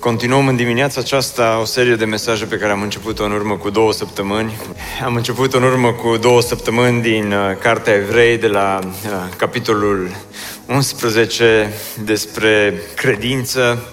Continuăm în dimineața aceasta o serie de mesaje pe care am început-o în urmă cu două săptămâni. Am început în urmă cu două săptămâni din uh, Cartea Evrei, de la uh, capitolul 11 despre credință.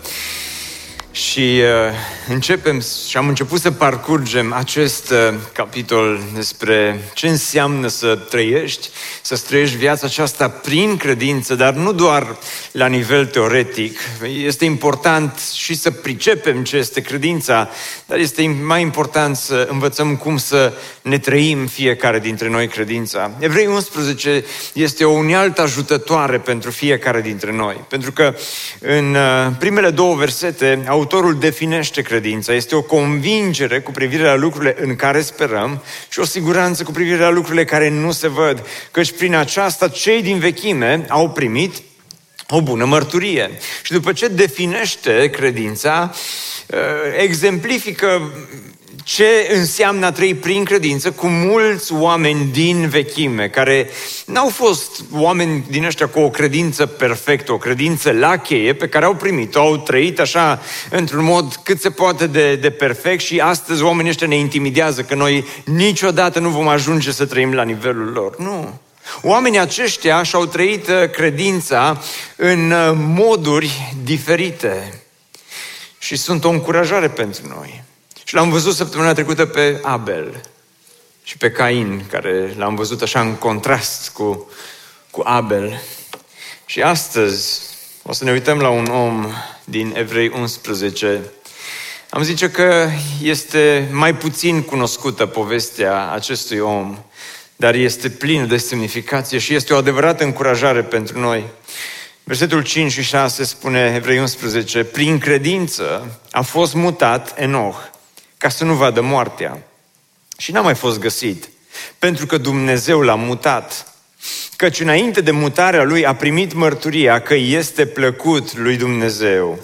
Și uh, începem și am început să parcurgem acest uh, capitol despre ce înseamnă să trăiești, să trăiești viața aceasta prin credință, dar nu doar la nivel teoretic. Este important și să pricepem ce este credința, dar este mai important să învățăm cum să ne trăim fiecare dintre noi credința. Evrei 11 este o unealtă ajutătoare pentru fiecare dintre noi, pentru că în uh, primele două versete autorul definește credința. Este o convingere cu privire la lucrurile în care sperăm și o siguranță cu privire la lucrurile care nu se văd. Căci prin aceasta cei din vechime au primit o bună mărturie. Și după ce definește credința, uh, exemplifică ce înseamnă a trăi prin credință cu mulți oameni din vechime, care n-au fost oameni din ăștia cu o credință perfectă, o credință la cheie, pe care au primit-o, au trăit așa într-un mod cât se poate de, de perfect și astăzi oamenii ăștia ne intimidează că noi niciodată nu vom ajunge să trăim la nivelul lor. Nu. Oamenii aceștia și-au trăit uh, credința în uh, moduri diferite și sunt o încurajare pentru noi. Și l-am văzut săptămâna trecută pe Abel și pe Cain, care l-am văzut așa în contrast cu, cu Abel. Și astăzi o să ne uităm la un om din Evrei 11. Am zice că este mai puțin cunoscută povestea acestui om, dar este plină de semnificație și este o adevărată încurajare pentru noi. Versetul 5 și 6 spune Evrei 11, prin credință a fost mutat Enoch ca să nu vadă moartea. Și n-a mai fost găsit, pentru că Dumnezeu l-a mutat. Căci înainte de mutarea lui a primit mărturia că este plăcut lui Dumnezeu.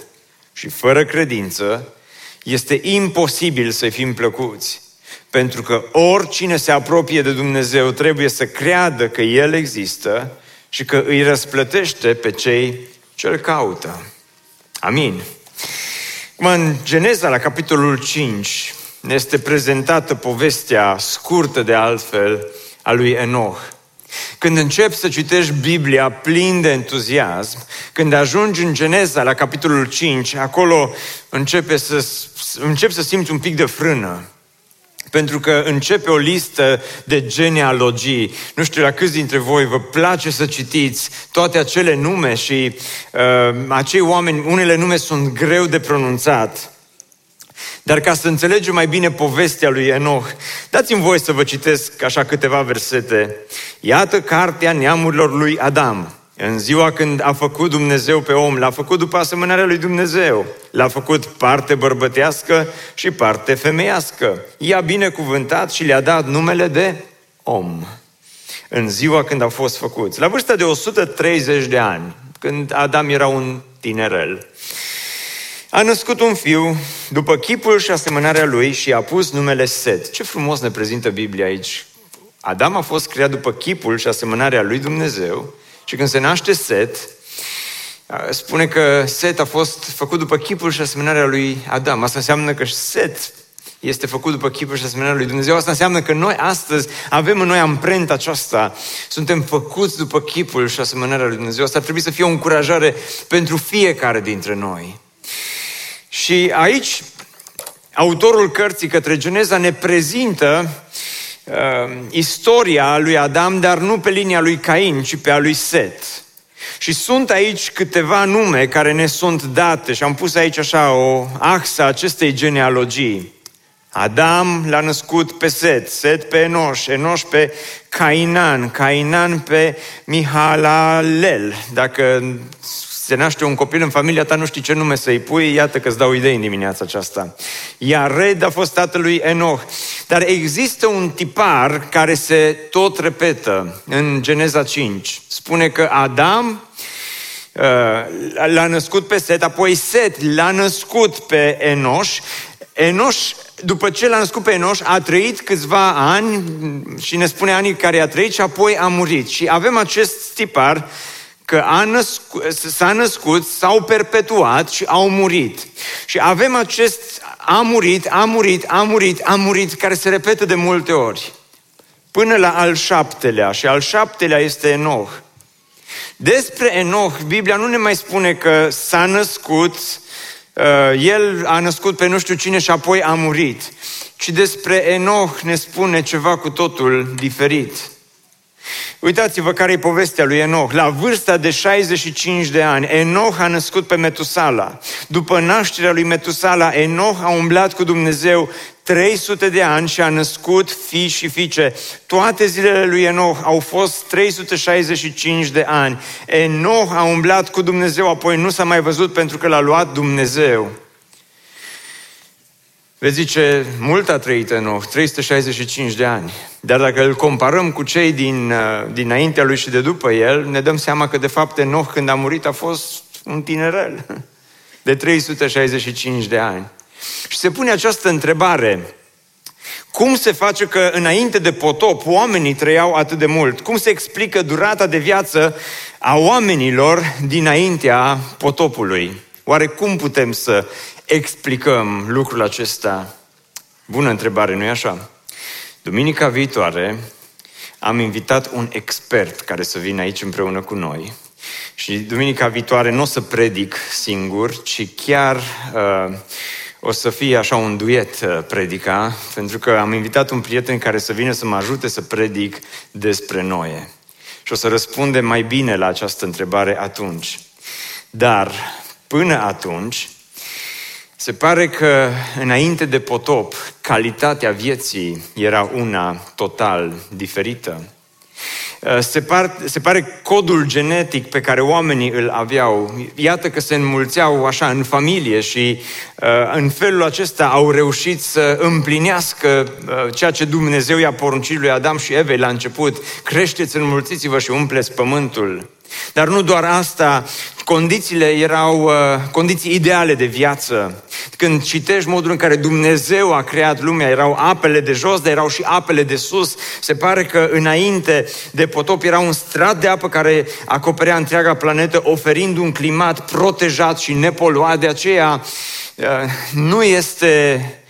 Și fără credință este imposibil să fim plăcuți. Pentru că oricine se apropie de Dumnezeu trebuie să creadă că El există și că îi răsplătește pe cei ce îl caută. Amin. În Geneza, la capitolul 5, ne este prezentată povestea scurtă de altfel a lui Enoch. Când începi să citești Biblia plin de entuziasm, când ajungi în Geneza, la capitolul 5, acolo începe să, începi să simți un pic de frână. Pentru că începe o listă de genealogii. Nu știu la câți dintre voi vă place să citiți toate acele nume și uh, acei oameni, unele nume sunt greu de pronunțat. Dar ca să înțelegem mai bine povestea lui Enoch, dați-mi voie să vă citesc așa câteva versete. Iată cartea neamurilor lui Adam. În ziua când a făcut Dumnezeu pe om, l-a făcut după asemănarea lui Dumnezeu. L-a făcut parte bărbătească și parte femeiască. I-a binecuvântat și le-a dat numele de om. În ziua când au fost făcuți. La vârsta de 130 de ani, când Adam era un tinerel, a născut un fiu după chipul și asemănarea lui și a pus numele Set. Ce frumos ne prezintă Biblia aici. Adam a fost creat după chipul și asemănarea lui Dumnezeu și când se naște Set, spune că Set a fost făcut după chipul și asemănarea lui Adam. Asta înseamnă că Set este făcut după chipul și asemănarea lui Dumnezeu. Asta înseamnă că noi astăzi avem în noi amprenta aceasta. Suntem făcuți după chipul și asemănarea lui Dumnezeu. Asta ar trebui să fie o încurajare pentru fiecare dintre noi. Și aici, autorul cărții către Geneza ne prezintă uh, istoria lui Adam, dar nu pe linia lui Cain, ci pe a lui Set. Și sunt aici câteva nume care ne sunt date și am pus aici așa o axă acestei genealogii. Adam l-a născut pe Set, Set pe Enoș, Enoș pe Cainan, Cainan pe Mihalalel. Dacă se naște un copil în familia ta, nu știi ce nume să-i pui, iată că îți dau idei în dimineața aceasta. Iared a fost tatălui Enoch. Dar există un tipar care se tot repetă în Geneza 5. Spune că Adam uh, l-a născut pe Set, apoi Set l-a născut pe Enoș. Enoș, după ce l-a născut pe Enoș, a trăit câțiva ani și ne spune anii care a trăit și apoi a murit. Și avem acest tipar că a născut, s-a născut, s-au perpetuat și au murit. Și avem acest a murit, a murit, a murit, a murit, care se repetă de multe ori. Până la al șaptelea și al șaptelea este Enoch. Despre Enoch, Biblia nu ne mai spune că s-a născut, uh, el a născut pe nu știu cine și apoi a murit, ci despre Enoch ne spune ceva cu totul diferit. Uitați-vă care e povestea lui Enoch. La vârsta de 65 de ani, Enoch a născut pe Metusala. După nașterea lui Metusala, Enoch a umblat cu Dumnezeu 300 de ani și a născut fii și fiice. Toate zilele lui Enoch au fost 365 de ani. Enoch a umblat cu Dumnezeu, apoi nu s-a mai văzut pentru că l-a luat Dumnezeu. Vezi zice, mult a trăit Enoch, 365 de ani. Dar dacă îl comparăm cu cei din, uh, dinaintea lui și de după el, ne dăm seama că de fapt Enoch când a murit a fost un tinerel de 365 de ani. Și se pune această întrebare, cum se face că înainte de potop oamenii trăiau atât de mult? Cum se explică durata de viață a oamenilor dinaintea potopului? Oare cum putem să explicăm lucrul acesta? Bună întrebare, nu-i așa? Duminica viitoare am invitat un expert care să vină aici împreună cu noi. Și duminica viitoare nu o să predic singur, ci chiar uh, o să fie așa un duet uh, predica, pentru că am invitat un prieten care să vină să mă ajute să predic despre noi. Și o să răspundem mai bine la această întrebare atunci. Dar, până atunci, se pare că înainte de potop, calitatea vieții era una total diferită. Uh, se, par, se pare codul genetic pe care oamenii îl aveau, iată că se înmulțeau așa în familie și uh, în felul acesta au reușit să împlinească uh, ceea ce Dumnezeu i-a poruncit lui Adam și Evei la început. Creșteți, înmulțiți-vă și umpleți pământul. Dar nu doar asta, condițiile erau uh, condiții ideale de viață. Când citești modul în care Dumnezeu a creat lumea, erau apele de jos, dar erau și apele de sus. Se pare că înainte de potop era un strat de apă care acoperea întreaga planetă, oferind un climat protejat și nepoluat. De aceea uh, nu este Uh,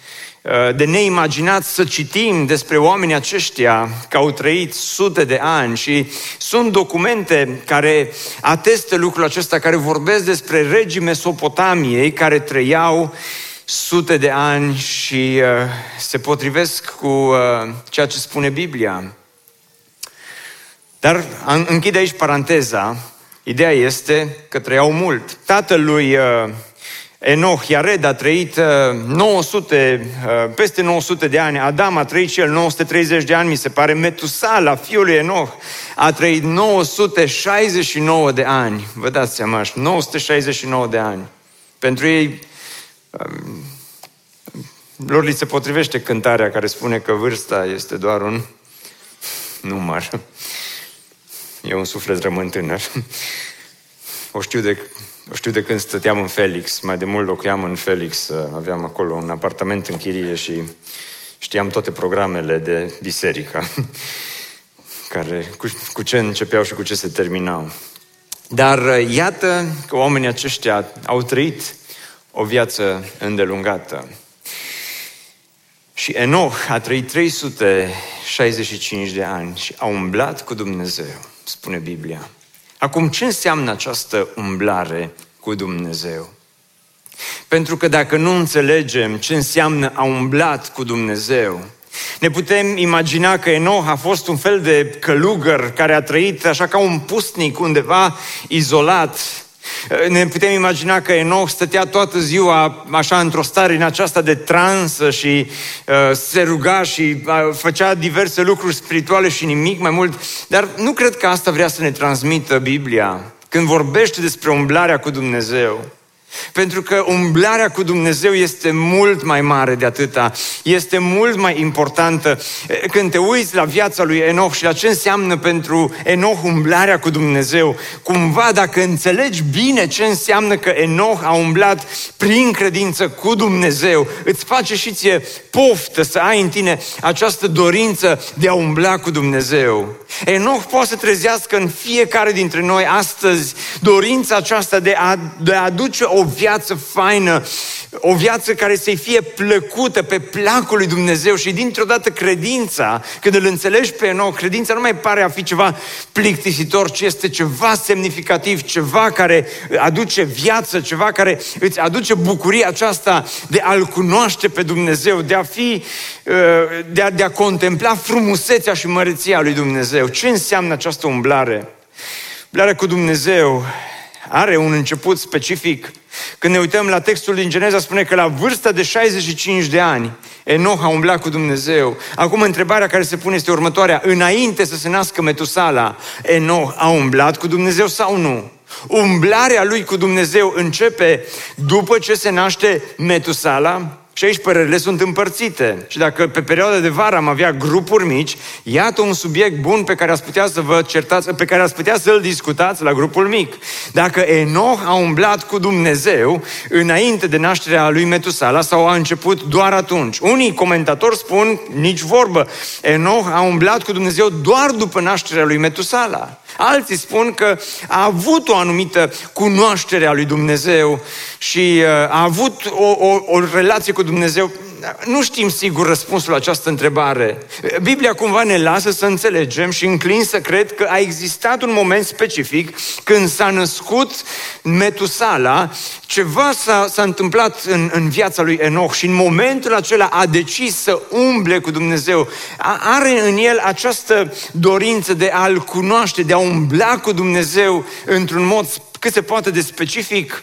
de neimaginat să citim despre oamenii aceștia că au trăit sute de ani și sunt documente care atestă lucrul acesta, care vorbesc despre regii Mesopotamiei care trăiau sute de ani și uh, se potrivesc cu uh, ceea ce spune Biblia. Dar închid aici paranteza. Ideea este că trăiau mult. Tatălui uh, Enoch, Iared a trăit 900, uh, uh, peste 900 de ani, Adam a trăit și el 930 de ani, mi se pare, Metusala, fiul lui Enoch, a trăit 969 de ani. Vă dați seama, 969 de ani. Pentru ei, um, lor li se potrivește cântarea care spune că vârsta este doar un număr. E un suflet rămân tânăr. O știu de o știu de când stăteam în Felix, mai de mult locuiam în Felix, aveam acolo un apartament în chirie și știam toate programele de biserică, care, cu, cu ce începeau și cu ce se terminau. Dar iată că oamenii aceștia au trăit o viață îndelungată. Și Enoch a trăit 365 de ani și a umblat cu Dumnezeu, spune Biblia. Acum, ce înseamnă această umblare cu Dumnezeu? Pentru că dacă nu înțelegem ce înseamnă a umblat cu Dumnezeu, ne putem imagina că Enoch a fost un fel de călugăr care a trăit așa ca un pustnic undeva izolat, ne putem imagina că Enoch stătea toată ziua așa într-o stare în aceasta de transă și uh, se ruga și uh, făcea diverse lucruri spirituale și nimic mai mult. Dar nu cred că asta vrea să ne transmită Biblia. când vorbește despre umblarea cu Dumnezeu. Pentru că umblarea cu Dumnezeu este mult mai mare de atâta, este mult mai importantă. Când te uiți la viața lui Enoch și la ce înseamnă pentru Enoch umblarea cu Dumnezeu, cumva dacă înțelegi bine ce înseamnă că Enoch a umblat prin credință cu Dumnezeu, îți face și ție poftă să ai în tine această dorință de a umbla cu Dumnezeu. Enoch poate să trezească în fiecare dintre noi astăzi dorința aceasta de a, de a aduce o viață faină, o viață care să-i fie plăcută pe placul lui Dumnezeu și dintr-o dată credința, când îl înțelegi pe nou, credința nu mai pare a fi ceva plictisitor, ci este ceva semnificativ, ceva care aduce viață, ceva care îți aduce bucuria aceasta de a-L cunoaște pe Dumnezeu, de a fi, uh, de a, de a contempla frumusețea și măreția lui Dumnezeu. Ce înseamnă această umblare? Umblarea cu Dumnezeu are un început specific. Când ne uităm la textul din Geneza, spune că la vârsta de 65 de ani, Enoch a umblat cu Dumnezeu. Acum, întrebarea care se pune este următoarea. Înainte să se nască Metusala, Enoch a umblat cu Dumnezeu sau nu? Umblarea lui cu Dumnezeu începe după ce se naște Metusala, și aici părerile sunt împărțite. Și dacă pe perioada de vară am avea grupuri mici, iată un subiect bun pe care ați putea să vă certați, pe care ați putea să-l discutați la grupul mic. Dacă Enoch a umblat cu Dumnezeu înainte de nașterea lui Metusala sau a început doar atunci. Unii comentatori spun nici vorbă. Enoch a umblat cu Dumnezeu doar după nașterea lui Metusala. Alții spun că a avut o anumită cunoaștere a lui Dumnezeu și uh, a avut o, o, o relație cu Dumnezeu. Nu știm sigur răspunsul la această întrebare. Biblia cumva ne lasă să înțelegem și înclin să cred că a existat un moment specific când s-a născut Metusala, ceva s-a, s-a întâmplat în, în viața lui Enoch și în momentul acela a decis să umble cu Dumnezeu. A, are în el această dorință de a-L cunoaște, de a umbla cu Dumnezeu într-un mod cât se poate de specific.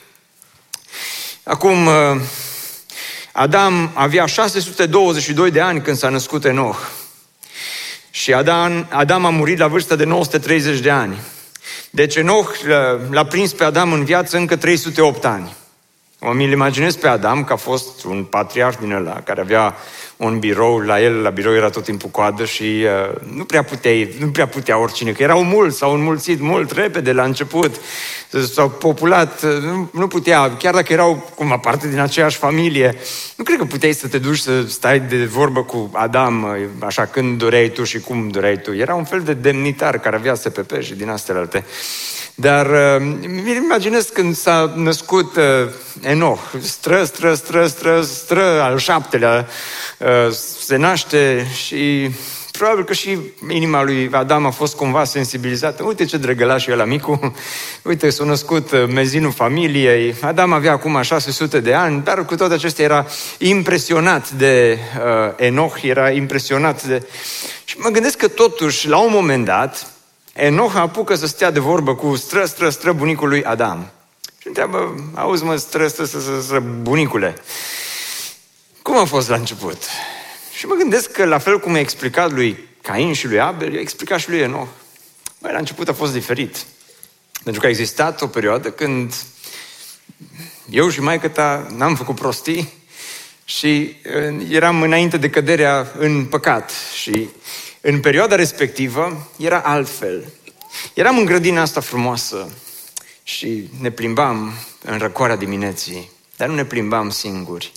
Acum, uh, Adam avea 622 de ani când s-a născut Enoch. Și Adam, Adam a murit la vârsta de 930 de ani. Deci Enoch l-a prins pe Adam în viață încă 308 ani. O mi-l imaginez pe Adam că a fost un patriarh din ăla care avea un birou, la el la birou era tot timpul coadă și uh, nu, prea putea, nu prea putea oricine, că erau mulți, s-au înmulțit mult repede la început, s-au populat, uh, nu, nu putea, chiar dacă erau cum parte din aceeași familie, nu cred că puteai să te duci să stai de vorbă cu Adam, uh, așa când doreai tu și cum doreai tu. Era un fel de demnitar care avea SPP și din astea alte. Dar uh, mi imaginez când s-a născut uh, Enoch, stră, stră, stră, stră, stră, al șaptelea, uh, se naște și probabil că și inima lui Adam a fost cumva sensibilizată. Uite ce drăgălaș e la micu, uite, s-a născut uh, mezinul familiei. Adam avea acum 600 de ani, dar cu toate acestea era impresionat de uh, Enoch, era impresionat de... Și mă gândesc că totuși, la un moment dat, Enoch apucă să stea de vorbă cu stră, stră, stră bunicul lui Adam. Și întreabă, auzi mă, stră, stră, stră, stră, stră bunicule, cum a fost la început? Și mă gândesc că la fel cum a explicat lui Cain și lui Abel, i-a explicat și lui Enoch. Băi, la început a fost diferit. Pentru că a existat o perioadă când eu și maică ta n-am făcut prostii și uh, eram înainte de căderea în păcat și în perioada respectivă era altfel. Eram în grădina asta frumoasă și ne plimbam în răcoarea dimineții, dar nu ne plimbam singuri.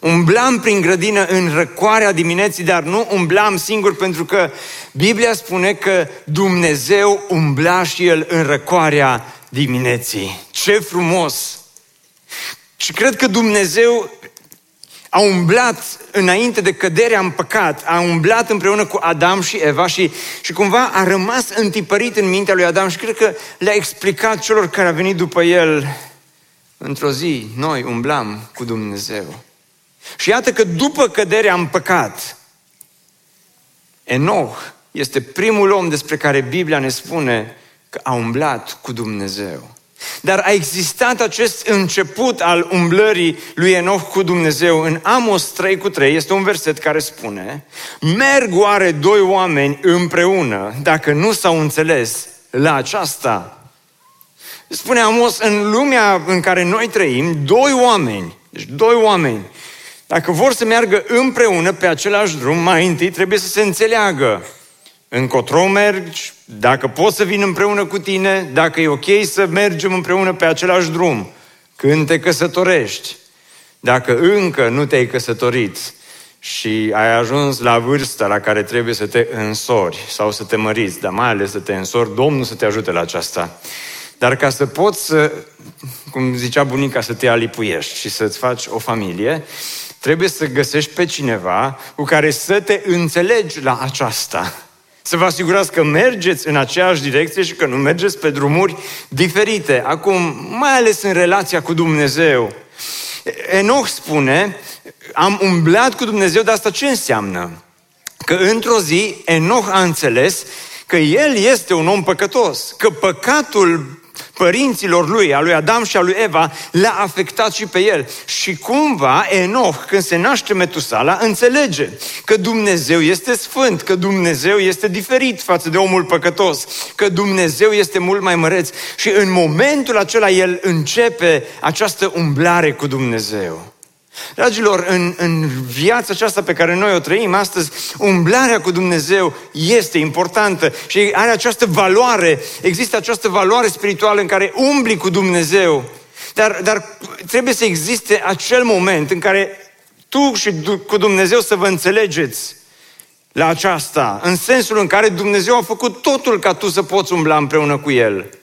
Umblam prin grădină în răcoarea dimineții, dar nu umblam singur pentru că Biblia spune că Dumnezeu umbla și El în răcoarea dimineții. Ce frumos! Și cred că Dumnezeu a umblat înainte de căderea în păcat, a umblat împreună cu Adam și Eva și, și cumva a rămas întipărit în mintea lui Adam și cred că le-a explicat celor care au venit după el într-o zi, noi umblam cu Dumnezeu. Și iată că după căderea în păcat, Enoch este primul om despre care Biblia ne spune că a umblat cu Dumnezeu. Dar a existat acest început al umblării lui Enoch cu Dumnezeu. În Amos 3 cu 3 este un verset care spune Merg oare doi oameni împreună dacă nu s-au înțeles la aceasta? Spune Amos, în lumea în care noi trăim, doi oameni, deci doi oameni, dacă vor să meargă împreună pe același drum, mai întâi trebuie să se înțeleagă. Încotro mergi, dacă poți să vin împreună cu tine, dacă e ok să mergem împreună pe același drum, când te căsătorești, dacă încă nu te-ai căsătorit și ai ajuns la vârsta la care trebuie să te însori sau să te măriți, dar mai ales să te însori, Domnul să te ajute la aceasta. Dar ca să poți să, cum zicea bunica, să te alipuiești și să-ți faci o familie, trebuie să găsești pe cineva cu care să te înțelegi la aceasta. Să vă asigurați că mergeți în aceeași direcție și că nu mergeți pe drumuri diferite. Acum, mai ales în relația cu Dumnezeu. Enoch spune, am umblat cu Dumnezeu, dar asta ce înseamnă? Că într-o zi Enoch a înțeles că el este un om păcătos, că păcatul părinților lui, a lui Adam și a lui Eva, l-a afectat și pe el. Și cumva Enoch, când se naște Metusala, înțelege că Dumnezeu este sfânt, că Dumnezeu este diferit față de omul păcătos, că Dumnezeu este mult mai măreț. Și în momentul acela el începe această umblare cu Dumnezeu. Dragilor, în, în viața aceasta pe care noi o trăim astăzi, umblarea cu Dumnezeu este importantă și are această valoare, există această valoare spirituală în care umbli cu Dumnezeu. Dar, dar trebuie să existe acel moment în care tu și cu Dumnezeu să vă înțelegeți la aceasta, în sensul în care Dumnezeu a făcut totul ca tu să poți umbla împreună cu El.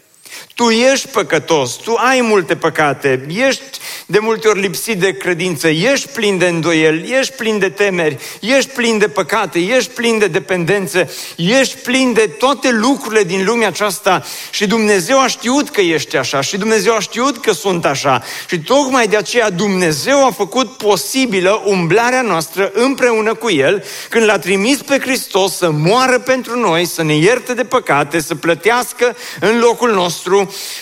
Tu ești păcătos, tu ai multe păcate, ești de multe ori lipsit de credință, ești plin de îndoieli, ești plin de temeri, ești plin de păcate, ești plin de dependență, ești plin de toate lucrurile din lumea aceasta. Și Dumnezeu a știut că ești așa și Dumnezeu a știut că sunt așa. Și tocmai de aceea Dumnezeu a făcut posibilă umblarea noastră împreună cu El când l-a trimis pe Hristos să moară pentru noi, să ne ierte de păcate, să plătească în locul nostru,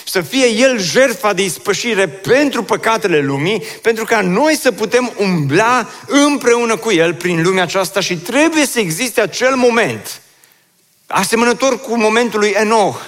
să fie El jertfa de ispășire pentru păcatele lumii, pentru ca noi să putem umbla împreună cu El prin lumea aceasta și trebuie să existe acel moment, asemănător cu momentul lui Enoch.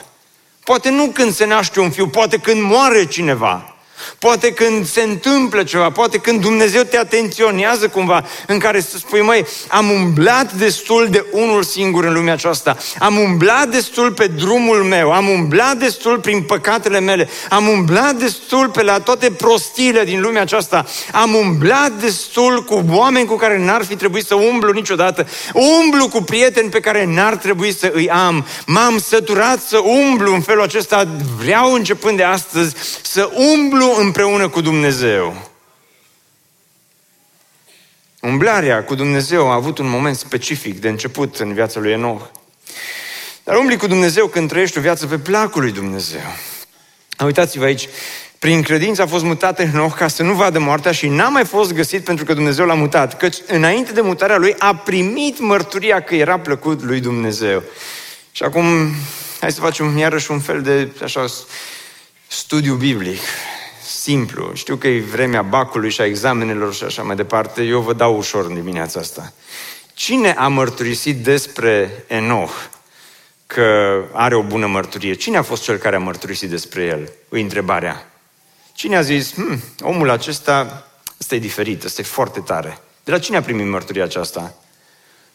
Poate nu când se naște un fiu, poate când moare cineva. Poate când se întâmplă ceva, poate când Dumnezeu te atenționează cumva, în care să spui, măi, am umblat destul de unul singur în lumea aceasta, am umblat destul pe drumul meu, am umblat destul prin păcatele mele, am umblat destul pe la toate prostiile din lumea aceasta, am umblat destul cu oameni cu care n-ar fi trebuit să umblu niciodată, umblu cu prieteni pe care n-ar trebui să îi am, m-am săturat să umblu în felul acesta, vreau începând de astăzi să umblu împreună cu Dumnezeu. Umblarea cu Dumnezeu a avut un moment specific de început în viața lui Enoch. Dar umbli cu Dumnezeu când trăiești o viață pe placul lui Dumnezeu. Uitați-vă aici, prin credință a fost mutat în Enoch ca să nu vadă moartea și n-a mai fost găsit pentru că Dumnezeu l-a mutat, căci înainte de mutarea lui a primit mărturia că era plăcut lui Dumnezeu. Și acum, hai să facem iarăși un fel de așa, studiu biblic simplu. Știu că e vremea bacului și a examenelor și așa mai departe. Eu vă dau ușor în dimineața asta. Cine a mărturisit despre Enoch că are o bună mărturie? Cine a fost cel care a mărturisit despre el? Îi întrebarea. Cine a zis, hm, omul acesta, ăsta e diferit, ăsta e foarte tare. De la cine a primit mărturia aceasta?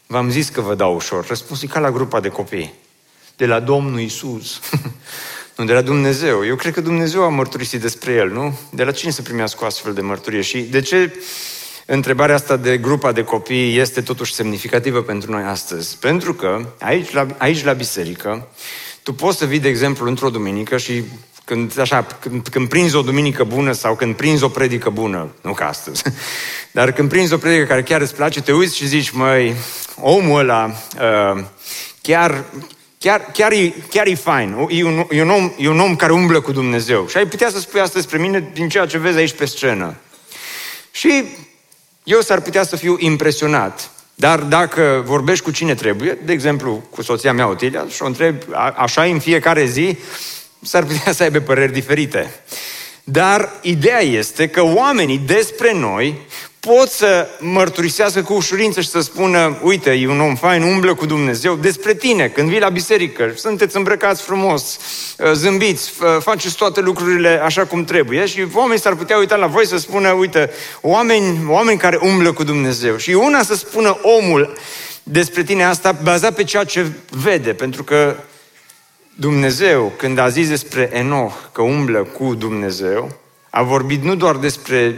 V-am zis că vă dau ușor. Răspunsul e ca la grupa de copii. De la Domnul Isus. Nu, de la Dumnezeu. Eu cred că Dumnezeu a mărturisit despre el, nu? De la cine să primească o astfel de mărturie? Și de ce întrebarea asta de grupa de copii este totuși semnificativă pentru noi astăzi? Pentru că aici la, aici la biserică, tu poți să vii, de exemplu, într-o duminică și când, așa, când, când prinzi o duminică bună sau când prinzi o predică bună, nu ca astăzi, dar când prinzi o predică care chiar îți place, te uiți și zici, măi, omul ăla uh, chiar, Chiar, chiar, e, chiar e fain. E un, e, un om, e un om care umblă cu Dumnezeu. Și ai putea să spui asta despre mine din ceea ce vezi aici pe scenă. Și eu s-ar putea să fiu impresionat. Dar dacă vorbești cu cine trebuie, de exemplu cu soția mea Otilia, și o întreb așa în fiecare zi, s-ar putea să aibă păreri diferite. Dar ideea este că oamenii despre noi pot să mărturisească cu ușurință și să spună, uite, e un om fain, umblă cu Dumnezeu, despre tine, când vii la biserică, sunteți îmbrăcați frumos, uh, zâmbiți, faceți toate lucrurile așa cum trebuie și oamenii s-ar putea uita la voi să spună, uite, oameni, oameni care umblă cu Dumnezeu. Și una să spună omul despre tine asta bazat pe ceea ce vede, pentru că Dumnezeu, când a zis despre Enoch că umblă cu Dumnezeu, a vorbit nu doar despre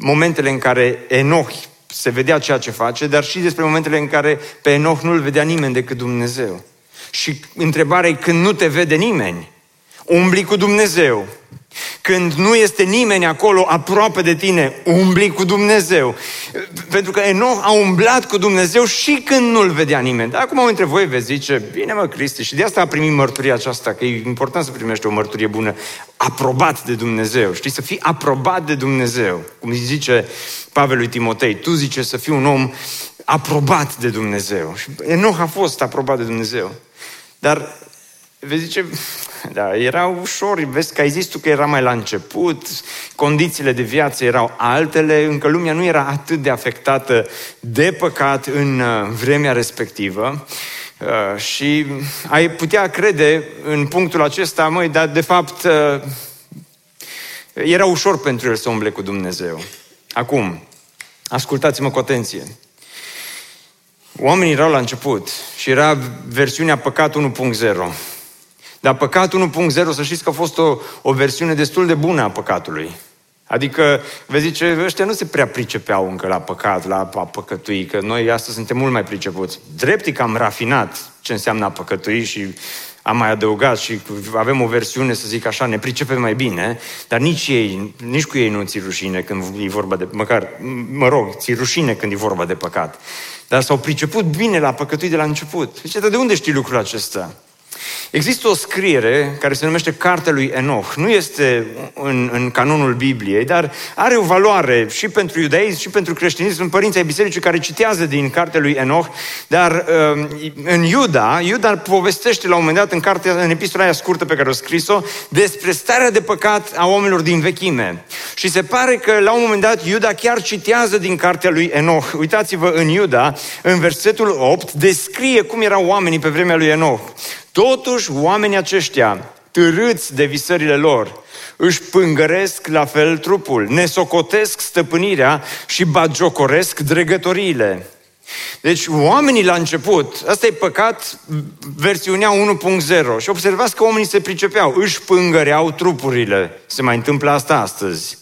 momentele în care Enoch se vedea ceea ce face, dar și despre momentele în care pe Enoch nu-l vedea nimeni decât Dumnezeu. Și întrebarea e când nu te vede nimeni, umbli cu Dumnezeu. Când nu este nimeni acolo aproape de tine, umbli cu Dumnezeu. Pentru că Enoch a umblat cu Dumnezeu și când nu-l vedea nimeni. Dar acum între voi veți zice, bine mă Cristi, și de asta a primit mărturia aceasta, că e important să primești o mărturie bună, aprobat de Dumnezeu. Știi, să fii aprobat de Dumnezeu. Cum zice Pavel lui Timotei, tu zice să fii un om aprobat de Dumnezeu. Și Enoch a fost aprobat de Dumnezeu. Dar Vezi ce? Da, era ușor, vezi că ai zis tu că era mai la început, condițiile de viață erau altele, încă lumea nu era atât de afectată de păcat în uh, vremea respectivă. Uh, și ai putea crede în punctul acesta, măi, dar de fapt uh, era ușor pentru el să umble cu Dumnezeu. Acum, ascultați-mă cu atenție. Oamenii erau la început și era versiunea Păcat 1.0. Dar păcatul 1.0, să știți că a fost o, o versiune destul de bună a păcatului. Adică, vezi zice, ăștia nu se prea pricepeau încă la păcat, la a păcătui, că noi astăzi suntem mult mai pricepuți. Drept e că am rafinat ce înseamnă a păcătui și am mai adăugat și avem o versiune, să zic așa, ne pricepem mai bine, dar nici ei, nici cu ei nu ți rușine când e vorba de, măcar, mă rog, ți rușine când e vorba de păcat. Dar s-au priceput bine la păcătui de la început. Zice, de unde știi lucrul acesta? Există o scriere care se numește Cartea lui Enoch. Nu este în, în canonul Bibliei, dar are o valoare și pentru iudaism și pentru creștinism. Sunt părinții ai bisericii care citează din Cartea lui Enoch, dar um, în Iuda, Iuda povestește la un moment dat în, cartea, în epistola aia scurtă pe care o scris-o despre starea de păcat a oamenilor din vechime. Și se pare că la un moment dat Iuda chiar citează din Cartea lui Enoch. Uitați-vă în Iuda, în versetul 8, descrie cum erau oamenii pe vremea lui Enoch. Totuși, oamenii aceștia, târâți de visările lor, își pângăresc la fel trupul, ne socotesc stăpânirea și bagiocoresc dregătoriile. Deci oamenii la început, asta e păcat, versiunea 1.0 și observați că oamenii se pricepeau, își pângăreau trupurile. Se mai întâmplă asta astăzi.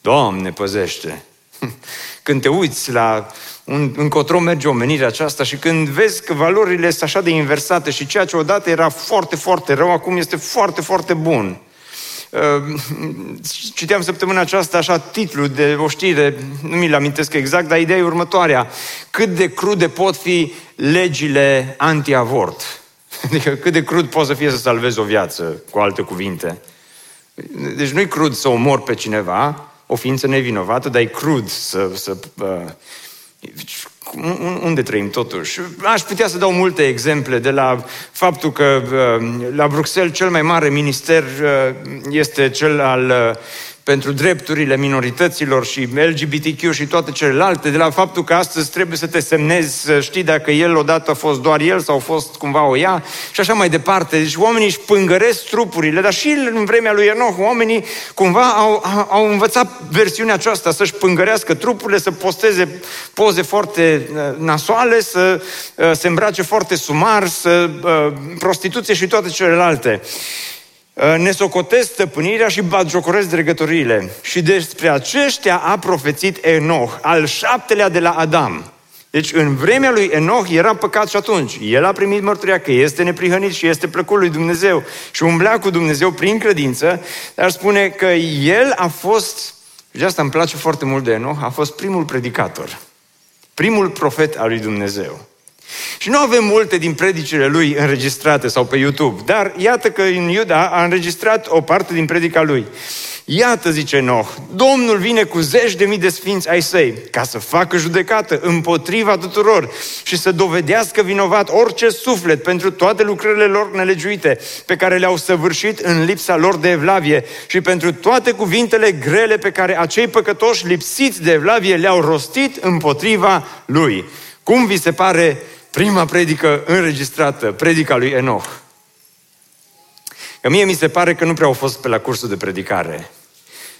Doamne, păzește! Când te uiți la un, încotro merge omenirea aceasta și când vezi că valorile sunt așa de inversate și ceea ce odată era foarte, foarte rău, acum este foarte, foarte bun. Uh, citeam săptămâna aceasta așa titlul de o știre, nu mi-l amintesc exact, dar ideea e următoarea. Cât de crude pot fi legile anti-avort? Adică cât de crud poate să fie să salvezi o viață, cu alte cuvinte. Deci nu-i crud să omor pe cineva, o ființă nevinovată, dar e crud să, să uh, unde trăim totuși? Aș putea să dau multe exemple de la faptul că uh, la Bruxelles cel mai mare minister uh, este cel al uh, pentru drepturile minorităților și LGBTQ și toate celelalte, de la faptul că astăzi trebuie să te semnezi, să știi dacă el odată a fost doar el sau a fost cumva o ea și așa mai departe. Deci oamenii își pângăresc trupurile, dar și în vremea lui Enoch oamenii cumva au, au învățat versiunea aceasta, să-și pângărească trupurile, să posteze poze foarte uh, nasoale, să uh, se îmbrace foarte sumar, să uh, prostituție și toate celelalte. Uh, ne socotesc stăpânirea și batjocoresc dregătoriile. Și despre aceștia a profețit Enoch, al șaptelea de la Adam. Deci în vremea lui Enoch era păcat și atunci. El a primit mărturia că este neprihănit și este plăcut lui Dumnezeu și umblea cu Dumnezeu prin credință, dar spune că el a fost, și asta îmi place foarte mult de Enoch, a fost primul predicator, primul profet al lui Dumnezeu. Și nu avem multe din predicile lui înregistrate sau pe YouTube, dar iată că în Iuda a înregistrat o parte din predica lui. Iată, zice Noh, Domnul vine cu zeci de mii de sfinți ai săi ca să facă judecată împotriva tuturor și să dovedească vinovat orice suflet pentru toate lucrările lor nelegiuite pe care le-au săvârșit în lipsa lor de evlavie și pentru toate cuvintele grele pe care acei păcătoși lipsiți de evlavie le-au rostit împotriva lui. Cum vi se pare prima predică înregistrată, predica lui Enoch? Că mie mi se pare că nu prea au fost pe la cursul de predicare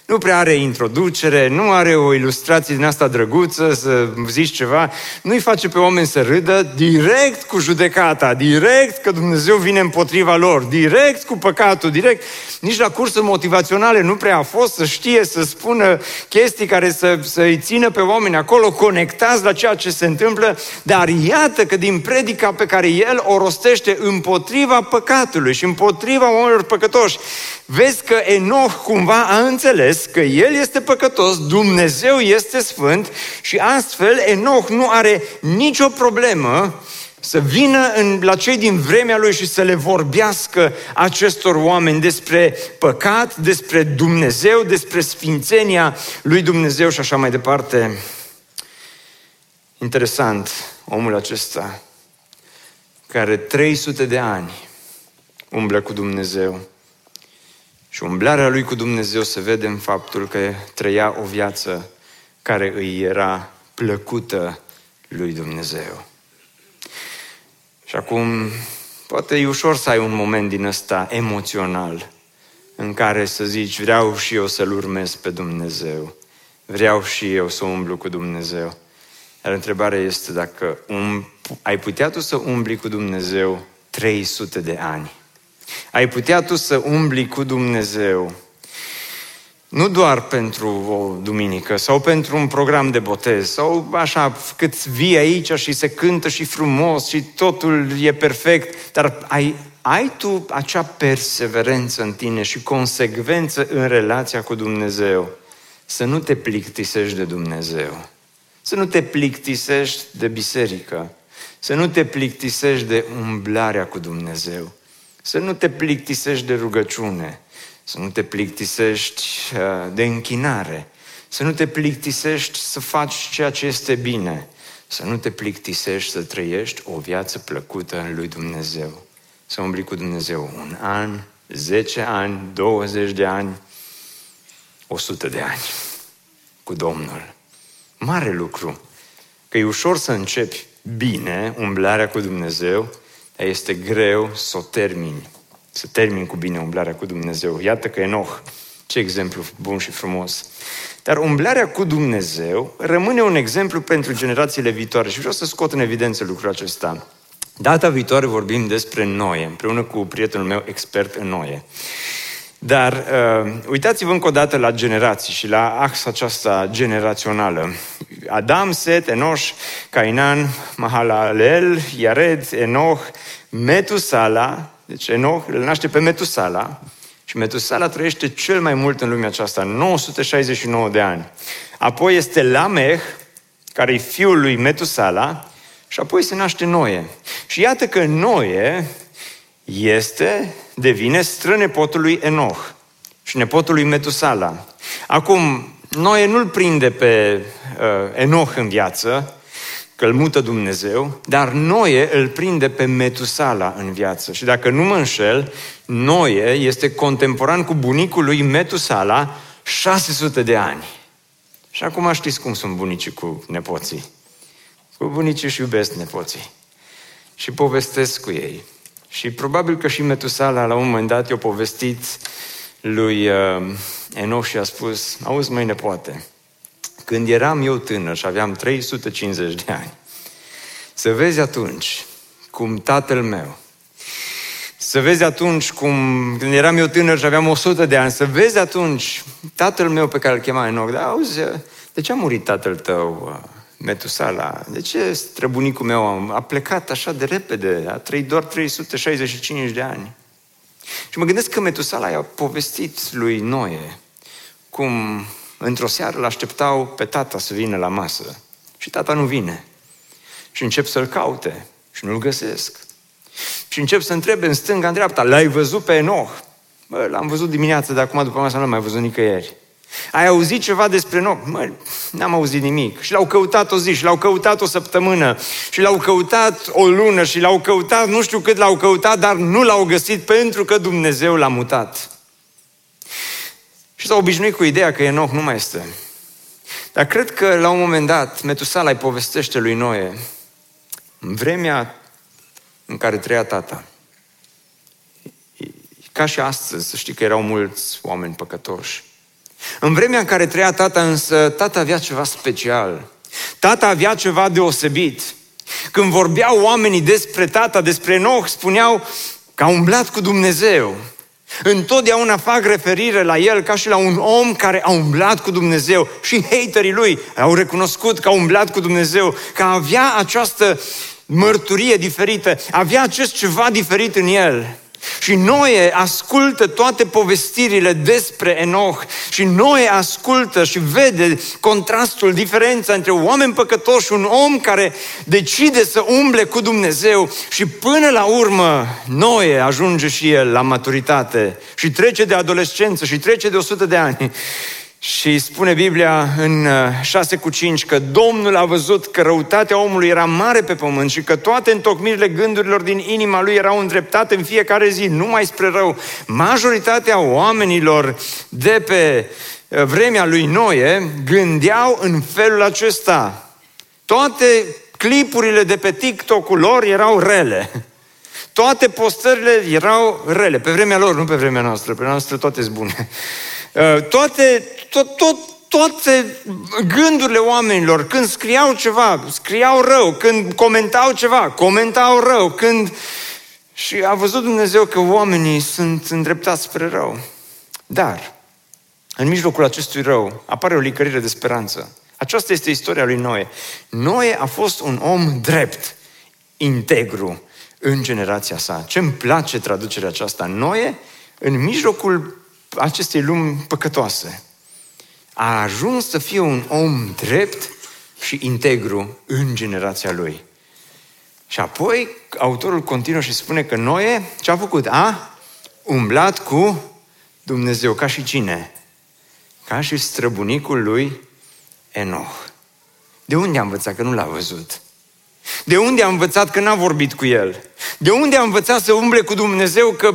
nu prea are introducere, nu are o ilustrație din asta drăguță să zici ceva, nu-i face pe oameni să râdă, direct cu judecata, direct că Dumnezeu vine împotriva lor, direct cu păcatul, direct. Nici la cursuri motivaționale nu prea a fost să știe, să spună chestii care să, să-i țină pe oameni acolo conectați la ceea ce se întâmplă, dar iată că din predica pe care el o rostește împotriva păcatului și împotriva oamenilor păcătoși, vezi că Enoch cumva a înțeles că el este păcătos, Dumnezeu este sfânt și astfel Enoch nu are nicio problemă să vină în, la cei din vremea lui și să le vorbească acestor oameni despre păcat, despre Dumnezeu, despre sfințenia lui Dumnezeu și așa mai departe. Interesant, omul acesta, care 300 de ani umblă cu Dumnezeu, și umblarea lui cu Dumnezeu se vede în faptul că trăia o viață care îi era plăcută lui Dumnezeu. Și acum, poate e ușor să ai un moment din ăsta emoțional în care să zici, vreau și eu să-L urmez pe Dumnezeu. Vreau și eu să umblu cu Dumnezeu. Iar întrebarea este dacă um, ai putea tu să umbli cu Dumnezeu 300 de ani. Ai putea tu să umbli cu Dumnezeu nu doar pentru o duminică sau pentru un program de botez sau așa cât vii aici și se cântă și frumos și totul e perfect, dar ai, ai tu acea perseverență în tine și consecvență în relația cu Dumnezeu. Să nu te plictisești de Dumnezeu. Să nu te plictisești de biserică. Să nu te plictisești de umblarea cu Dumnezeu. Să nu te plictisești de rugăciune, să nu te plictisești uh, de închinare, să nu te plictisești să faci ceea ce este bine, să nu te plictisești să trăiești o viață plăcută în lui Dumnezeu. Să umbli cu Dumnezeu un an, 10 ani, 20 de ani, 100 de ani cu Domnul. Mare lucru. Că e ușor să începi bine umblarea cu Dumnezeu, este greu să o termini, să termini cu bine umblarea cu Dumnezeu. Iată că Enoch, ce exemplu bun și frumos. Dar umblarea cu Dumnezeu rămâne un exemplu pentru generațiile viitoare și vreau să scot în evidență lucrul acesta. Data viitoare vorbim despre Noe, împreună cu prietenul meu expert în Noe. Dar uh, uitați-vă încă o dată la generații și la axa aceasta generațională. Adam, Set, Enoș, Cainan, Mahalalel, Iared, Enoch, Metusala, deci Enoch îl naște pe Metusala și Metusala trăiește cel mai mult în lumea aceasta, 969 de ani. Apoi este Lameh, care e fiul lui Metusala, și apoi se naște Noe. Și iată că Noe este, devine strănepotul lui Enoch și nepotul lui Metusala. Acum, Noe nu-l prinde pe uh, Enoch în viață, că îl mută Dumnezeu, dar Noe îl prinde pe Metusala în viață. Și dacă nu mă înșel, Noe este contemporan cu bunicul lui Metusala 600 de ani. Și acum știți cum sunt bunicii cu nepoții. Cu bunicii își iubesc nepoții. Și povestesc cu ei. Și probabil că și Metusala la un moment dat i-a povestit lui uh, Enoch și a spus, auzi măi nepoate, când eram eu tânăr și aveam 350 de ani, să vezi atunci cum tatăl meu, să vezi atunci cum, când eram eu tânăr și aveam 100 de ani, să vezi atunci tatăl meu pe care îl chema Enoch, dar auzi, de ce a murit tatăl tău, uh, Metusala? De ce străbunicul meu a plecat așa de repede? A trăit doar 365 de ani. Și mă gândesc că Metusala i-a povestit lui Noe cum într-o seară îl așteptau pe tata să vină la masă. Și tata nu vine. Și încep să-l caute și nu-l găsesc. Și încep să întrebe în stânga, în dreapta, l-ai văzut pe Enoch? Bă, l-am văzut dimineața, dar acum după masă nu l-am mai văzut nicăieri. Ai auzit ceva despre Enoch? Mă, n-am auzit nimic. Și l-au căutat o zi, și l-au căutat o săptămână, și l-au căutat o lună, și l-au căutat, nu știu cât l-au căutat, dar nu l-au găsit pentru că Dumnezeu l-a mutat. Și s-au obișnuit cu ideea că Enoch nu mai este. Dar cred că la un moment dat Metusala îi povestește lui Noe în vremea în care trăia tata. Ca și astăzi, să știi că erau mulți oameni păcătoși. În vremea în care trăia tata însă, tata avea ceva special. Tata avea ceva deosebit. Când vorbeau oamenii despre tata, despre Enoch, spuneau că a umblat cu Dumnezeu. Întotdeauna fac referire la el ca și la un om care a umblat cu Dumnezeu. Și haterii lui au recunoscut că a umblat cu Dumnezeu, că avea această mărturie diferită, avea acest ceva diferit în el. Și Noe ascultă toate povestirile despre Enoch. Și Noe ascultă și vede contrastul, diferența între un oameni păcătoși și un om care decide să umble cu Dumnezeu. Și până la urmă Noe ajunge și el la maturitate. Și trece de adolescență și trece de 100 de ani și spune Biblia în 6 uh, cu 5 că Domnul a văzut că răutatea omului era mare pe pământ și că toate întocmirile gândurilor din inima lui erau îndreptate în fiecare zi, numai spre rău. Majoritatea oamenilor de pe uh, vremea lui Noe gândeau în felul acesta. Toate clipurile de pe TikTok-ul lor erau rele. Toate postările erau rele. Pe vremea lor, nu pe vremea noastră. Pe vremea noastră toate sunt bune. Uh, toate tot, tot, toate gândurile oamenilor, când scriau ceva, scriau rău, când comentau ceva, comentau rău, când... Și a văzut Dumnezeu că oamenii sunt îndreptați spre rău. Dar, în mijlocul acestui rău, apare o licărire de speranță. Aceasta este istoria lui Noe. Noe a fost un om drept, integru în generația sa. Ce-mi place traducerea aceasta? Noe, în mijlocul acestei lumi păcătoase, a ajuns să fie un om drept și integru în generația lui. Și apoi autorul continuă și spune că Noe ce a făcut? A umblat cu Dumnezeu, ca și cine? Ca și străbunicul lui Enoch. De unde a învățat că nu l-a văzut? De unde a învățat că n-a vorbit cu el? De unde a învățat să umble cu Dumnezeu că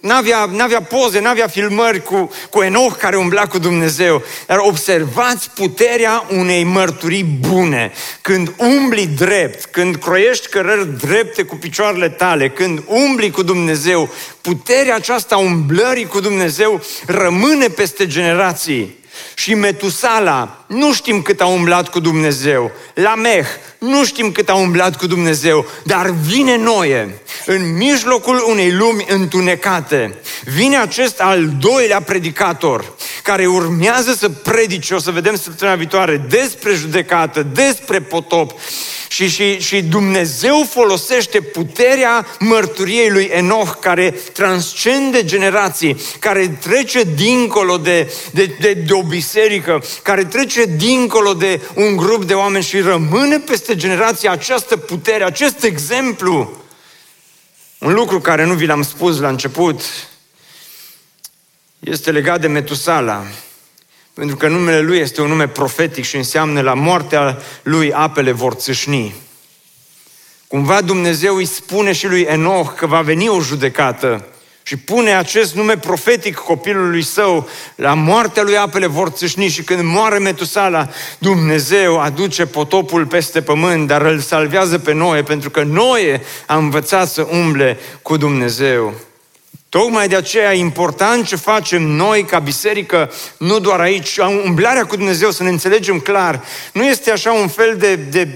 n-avea, n-avea poze, n-avea filmări cu, cu Enoch care umbla cu Dumnezeu? Dar observați puterea unei mărturii bune. Când umbli drept, când croiești cărări drepte cu picioarele tale, când umbli cu Dumnezeu, puterea aceasta umblării cu Dumnezeu rămâne peste generații. Și Metusala, nu știm cât a umblat cu Dumnezeu. Lameh, nu știm cât a umblat cu Dumnezeu, dar vine Noe, în mijlocul unei lumi întunecate. Vine acest al doilea predicator, care urmează să predice, o să vedem săptămâna viitoare, despre judecată, despre potop. Și, și, și Dumnezeu folosește puterea mărturiei lui Enoch, care transcende generații, care trece dincolo de, de, de, de o biserică, care trece dincolo de un grup de oameni și rămâne peste generații această putere, acest exemplu. Un lucru care nu vi l-am spus la început este legat de Metusala. Pentru că numele lui este un nume profetic și înseamnă la moartea lui apele vor țâșni. Cumva Dumnezeu îi spune și lui Enoch că va veni o judecată și pune acest nume profetic copilului său, la moartea lui apele vor țâșni și când moare Metusala, Dumnezeu aduce potopul peste pământ, dar îl salvează pe Noe, pentru că Noe a învățat să umble cu Dumnezeu. Tocmai de aceea e important ce facem noi ca biserică, nu doar aici, umblarea cu Dumnezeu, să ne înțelegem clar. Nu este așa un fel de, de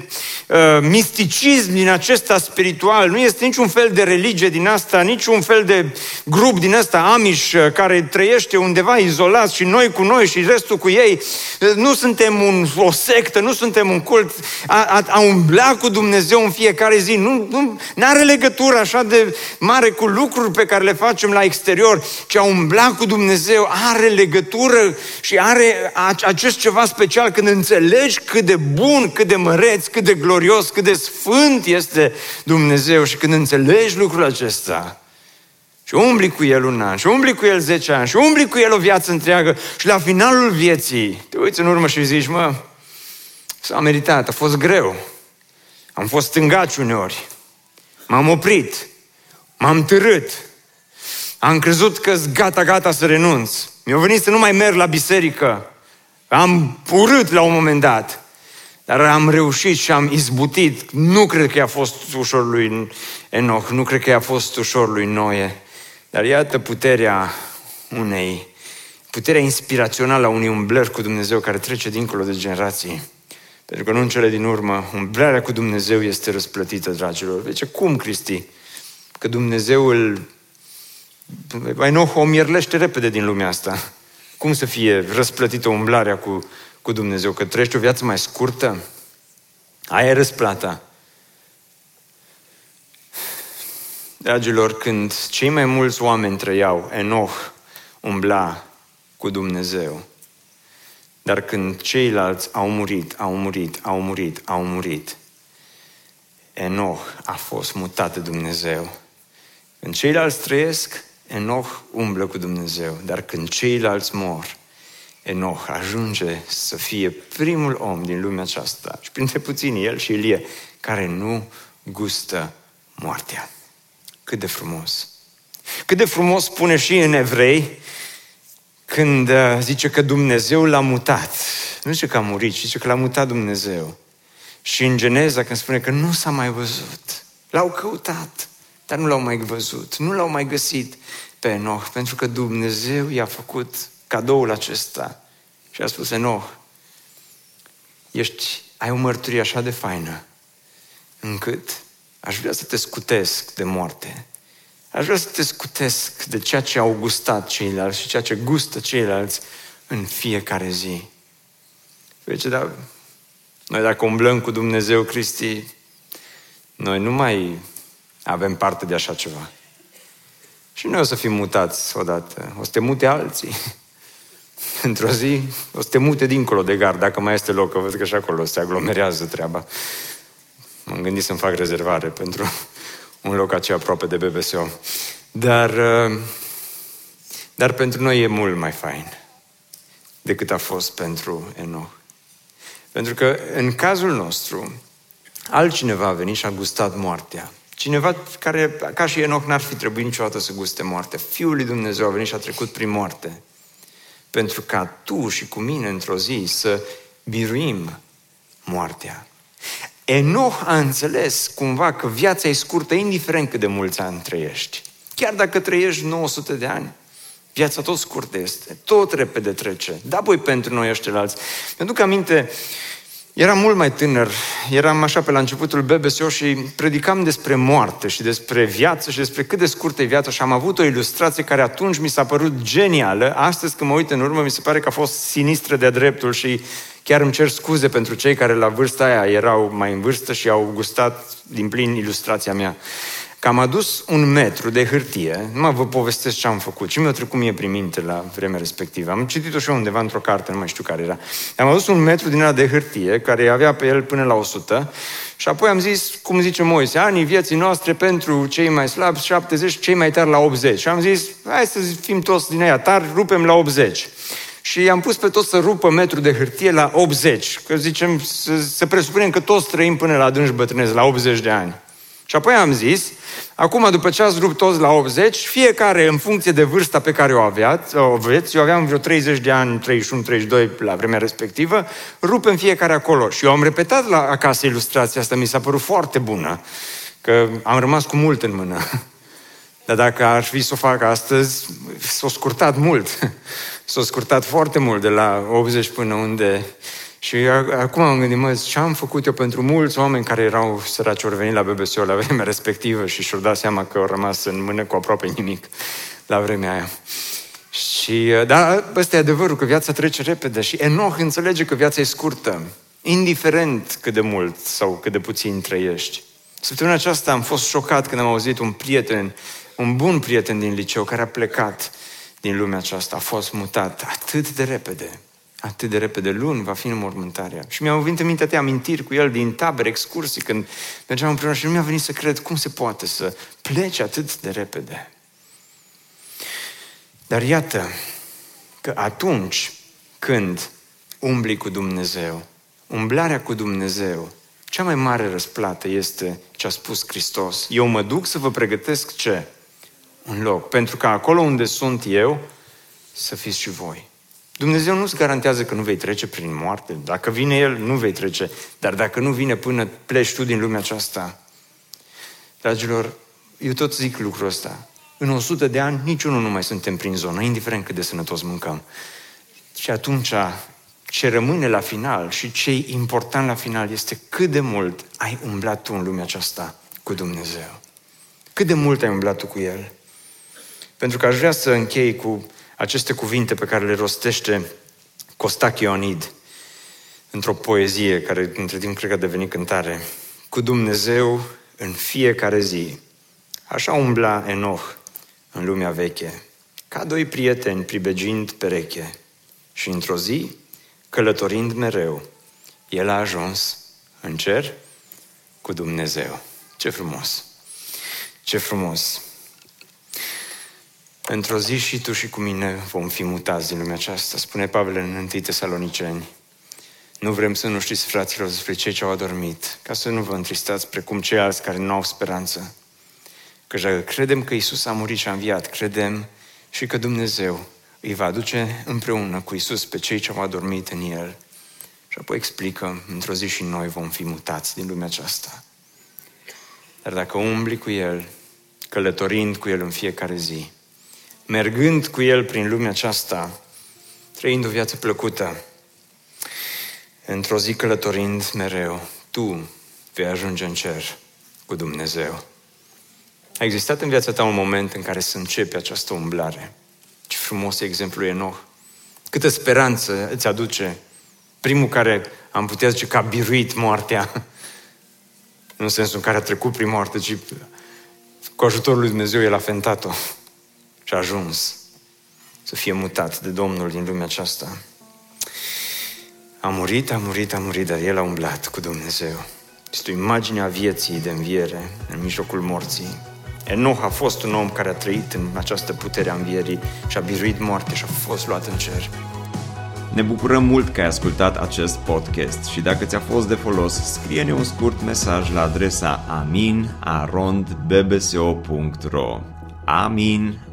uh, misticism din acesta spiritual, nu este niciun fel de religie din asta, niciun fel de grup din asta amish uh, care trăiește undeva izolat și noi cu noi și restul cu ei. Uh, nu suntem un, o sectă, nu suntem un cult. A, a, a umbla cu Dumnezeu în fiecare zi nu, nu are legătură așa de mare cu lucruri pe care le facem facem la exterior, ci a umbla cu Dumnezeu are legătură și are acest ceva special când înțelegi cât de bun, cât de măreț, cât de glorios, cât de sfânt este Dumnezeu și când înțelegi lucrul acesta Și umbli cu el un an, și umbli cu el 10 ani, și umbli cu el o viață întreagă și la finalul vieții te uiți în urmă și zici, mă, s-a meritat, a fost greu. Am fost stângaci uneori. M-am oprit. M-am târât. Am crezut că gata, gata să renunț. Mi-a venit să nu mai merg la biserică. Am urât la un moment dat. Dar am reușit și am izbutit. Nu cred că i-a fost ușor lui Enoch, nu cred că i-a fost ușor lui Noe. Dar iată puterea unei, puterea inspirațională a unui umblări cu Dumnezeu care trece dincolo de generații. Pentru că nu în cele din urmă, umblarea cu Dumnezeu este răsplătită, dragilor. Deci cum, Cristi? Că Dumnezeu îl... Enoch o mierlește repede din lumea asta. Cum să fie răsplătită umblarea cu, cu Dumnezeu? Că trăiești o viață mai scurtă? Aia e răsplata. Dragilor, când cei mai mulți oameni trăiau, Enoch umbla cu Dumnezeu. Dar când ceilalți au murit, au murit, au murit, au murit, Enoch a fost mutat de Dumnezeu. Când ceilalți trăiesc, Enoch umblă cu Dumnezeu. Dar când ceilalți mor, Enoch ajunge să fie primul om din lumea aceasta și printre puțini el și Ilie care nu gustă moartea. Cât de frumos! Cât de frumos spune și în evrei când uh, zice că Dumnezeu l-a mutat. Nu zice că a murit, ci zice că l-a mutat Dumnezeu. Și în Geneza când spune că nu s-a mai văzut, l-au căutat, dar nu l-au mai văzut, nu l-au mai găsit pe Enoch, pentru că Dumnezeu i-a făcut cadoul acesta și a spus Enoch, ești, ai o mărturie așa de faină, încât aș vrea să te scutesc de moarte. Aș vrea să te scutesc de ceea ce au gustat ceilalți și ceea ce gustă ceilalți în fiecare zi. Deci, dar noi dacă umblăm cu Dumnezeu Cristi, noi nu mai avem parte de așa ceva. Și noi o să fim mutați odată. O să te mute alții. Într-o zi o să te mute dincolo de gard, dacă mai este loc, că văd că și acolo se aglomerează treaba. M-am gândit să-mi fac rezervare pentru un loc aceea aproape de BBSO. Dar, uh, dar pentru noi e mult mai fain decât a fost pentru Enoch. Pentru că în cazul nostru, altcineva a venit și a gustat moartea. Cineva care, ca și Enoch, n-ar fi trebuit niciodată să guste moartea. Fiul lui Dumnezeu a venit și a trecut prin moarte. Pentru ca tu și cu mine într-o zi să biruim moartea. Enoch a înțeles cumva că viața e scurtă, indiferent cât de mulți ani trăiești. Chiar dacă trăiești 900 de ani, viața tot scurtă este, tot repede trece. Da, voi pentru noi ăștilalți. Mi-aduc aminte, Eram mult mai tânăr, eram așa pe la începutul BBSO și predicam despre moarte și despre viață și despre cât de scurtă e viața și am avut o ilustrație care atunci mi s-a părut genială. Astăzi când mă uit în urmă mi se pare că a fost sinistră de dreptul și chiar îmi cer scuze pentru cei care la vârsta aia erau mai în vârstă și au gustat din plin ilustrația mea că am adus un metru de hârtie, nu mă vă povestesc ce am făcut, ce mi-a trecut mie prin minte la vremea respectivă. Am citit-o și eu undeva într-o carte, nu mai știu care era. Am adus un metru din ăla de hârtie, care avea pe el până la 100, și apoi am zis, cum zice Moise, anii vieții noastre pentru cei mai slabi, 70, cei mai tari la 80. Și am zis, hai să fim toți din aia tari, rupem la 80. Și am pus pe toți să rupă metru de hârtie la 80. Că zicem, să, să presupunem că toți trăim până la adânci bătrânezi, la 80 de ani. Și apoi am zis, acum după ce ați rupt toți la 80, fiecare în funcție de vârsta pe care o aveați, o aveți, eu aveam vreo 30 de ani, 31-32 la vremea respectivă, rupem fiecare acolo. Și eu am repetat la acasă ilustrația asta, mi s-a părut foarte bună, că am rămas cu mult în mână. Dar dacă aș fi să o fac astăzi, s-a scurtat mult. S-a scurtat foarte mult de la 80 până unde și acum am gândit, mă, ce am făcut eu pentru mulți oameni care erau săraci, ori venit la BBSO la vremea respectivă și și-au dat seama că au rămas în mână cu aproape nimic la vremea aia. Și, da, ăsta e adevărul, că viața trece repede și Enoch înțelege că viața e scurtă, indiferent cât de mult sau cât de puțin trăiești. Săptămâna aceasta am fost șocat când am auzit un prieten, un bun prieten din liceu care a plecat din lumea aceasta, a fost mutat atât de repede atât de repede, luni va fi în mormântarea. Și mi-au venit în minte atâtea amintiri cu el din tabere, excursii, când mergeam împreună și nu mi-a venit să cred cum se poate să plece atât de repede. Dar iată că atunci când umbli cu Dumnezeu, umblarea cu Dumnezeu, cea mai mare răsplată este ce a spus Hristos. Eu mă duc să vă pregătesc ce? Un loc. Pentru că acolo unde sunt eu, să fiți și voi. Dumnezeu nu-ți garantează că nu vei trece prin moarte. Dacă vine El, nu vei trece. Dar dacă nu vine până pleci tu din lumea aceasta, dragilor, eu tot zic lucrul ăsta. În 100 de ani, niciunul nu mai suntem prin zonă, indiferent cât de sănătos mâncăm. Și atunci, ce rămâne la final și ce e important la final este cât de mult ai umblat tu în lumea aceasta cu Dumnezeu. Cât de mult ai umblat tu cu El. Pentru că aș vrea să închei cu aceste cuvinte pe care le rostește Costache Ionid într-o poezie care între timp cred că a devenit cântare. Cu Dumnezeu în fiecare zi. Așa umbla Enoch în lumea veche, ca doi prieteni pribegind pereche. Și într-o zi, călătorind mereu, el a ajuns în cer cu Dumnezeu. Ce frumos! Ce frumos! Într-o zi și tu și cu mine vom fi mutați din lumea aceasta, spune Pavel în 1 Tesaloniceni. Nu vrem să nu știți, fraților, despre cei ce au adormit, ca să nu vă întristați precum ceilalți care nu au speranță. Că dacă credem că Isus a murit și a înviat, credem și că Dumnezeu îi va aduce împreună cu Isus pe cei ce au adormit în El. Și apoi explică, într-o zi și noi vom fi mutați din lumea aceasta. Dar dacă umbli cu El, călătorind cu El în fiecare zi, mergând cu El prin lumea aceasta, trăind o viață plăcută, într-o zi călătorind mereu, tu vei ajunge în cer cu Dumnezeu. A existat în viața ta un moment în care să începi această umblare. Ce frumos e exemplul Enoch. Câtă speranță îți aduce primul care am putea zice că a biruit moartea. Nu în sensul în care a trecut prin moarte, ci cu ajutorul lui Dumnezeu el a fentat-o și a ajuns să fie mutat de Domnul din lumea aceasta. A murit, a murit, a murit, dar el a umblat cu Dumnezeu. Este o imagine a vieții de înviere în mijlocul morții. Enoch a fost un om care a trăit în această putere a învierii și a biruit moarte și a fost luat în cer. Ne bucurăm mult că ai ascultat acest podcast și dacă ți-a fost de folos, scrie-ne un scurt mesaj la adresa aminarondbbso.ro aminarondbbso.ro